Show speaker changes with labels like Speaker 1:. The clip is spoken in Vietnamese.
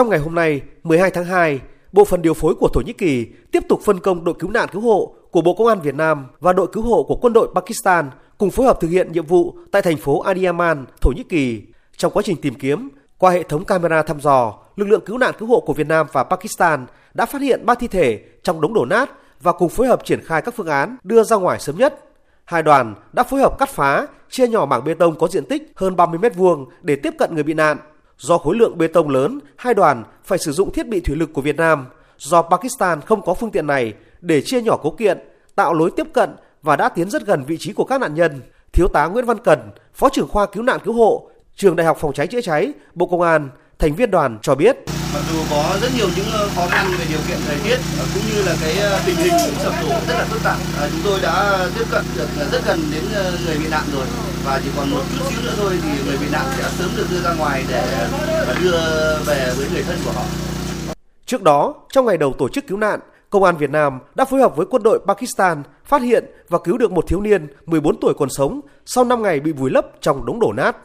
Speaker 1: Trong ngày hôm nay, 12 tháng 2, Bộ phận điều phối của Thổ Nhĩ Kỳ tiếp tục phân công đội cứu nạn cứu hộ của Bộ Công an Việt Nam và đội cứu hộ của quân đội Pakistan cùng phối hợp thực hiện nhiệm vụ tại thành phố Adiyaman, Thổ Nhĩ Kỳ. Trong quá trình tìm kiếm, qua hệ thống camera thăm dò, lực lượng cứu nạn cứu hộ của Việt Nam và Pakistan đã phát hiện ba thi thể trong đống đổ nát và cùng phối hợp triển khai các phương án đưa ra ngoài sớm nhất. Hai đoàn đã phối hợp cắt phá, chia nhỏ mảng bê tông có diện tích hơn 30 mét vuông để tiếp cận người bị nạn. Do khối lượng bê tông lớn, hai đoàn phải sử dụng thiết bị thủy lực của Việt Nam. Do Pakistan không có phương tiện này để chia nhỏ cấu kiện, tạo lối tiếp cận và đã tiến rất gần vị trí của các nạn nhân. Thiếu tá Nguyễn Văn Cần, Phó trưởng khoa cứu nạn cứu hộ, Trường Đại học Phòng cháy chữa cháy, Bộ Công an, thành viên đoàn cho biết.
Speaker 2: Mặc dù có rất nhiều những ờ, khó khăn về điều kiện thời tiết ờ, cũng như là cái ờ, tình hình sập đổ rất là phức tạp, chúng tôi đã tiếp cận được rất gần đến người bị nạn rồi và chỉ còn một chút xíu nữa thôi thì người bị nạn sẽ sớm được đưa ra ngoài để đưa về với người thân của họ.
Speaker 1: Trước đó, trong ngày đầu tổ chức cứu nạn, Công an Việt Nam đã phối hợp với quân đội Pakistan phát hiện và cứu được một thiếu niên 14 tuổi còn sống sau 5 ngày bị vùi lấp trong đống đổ nát.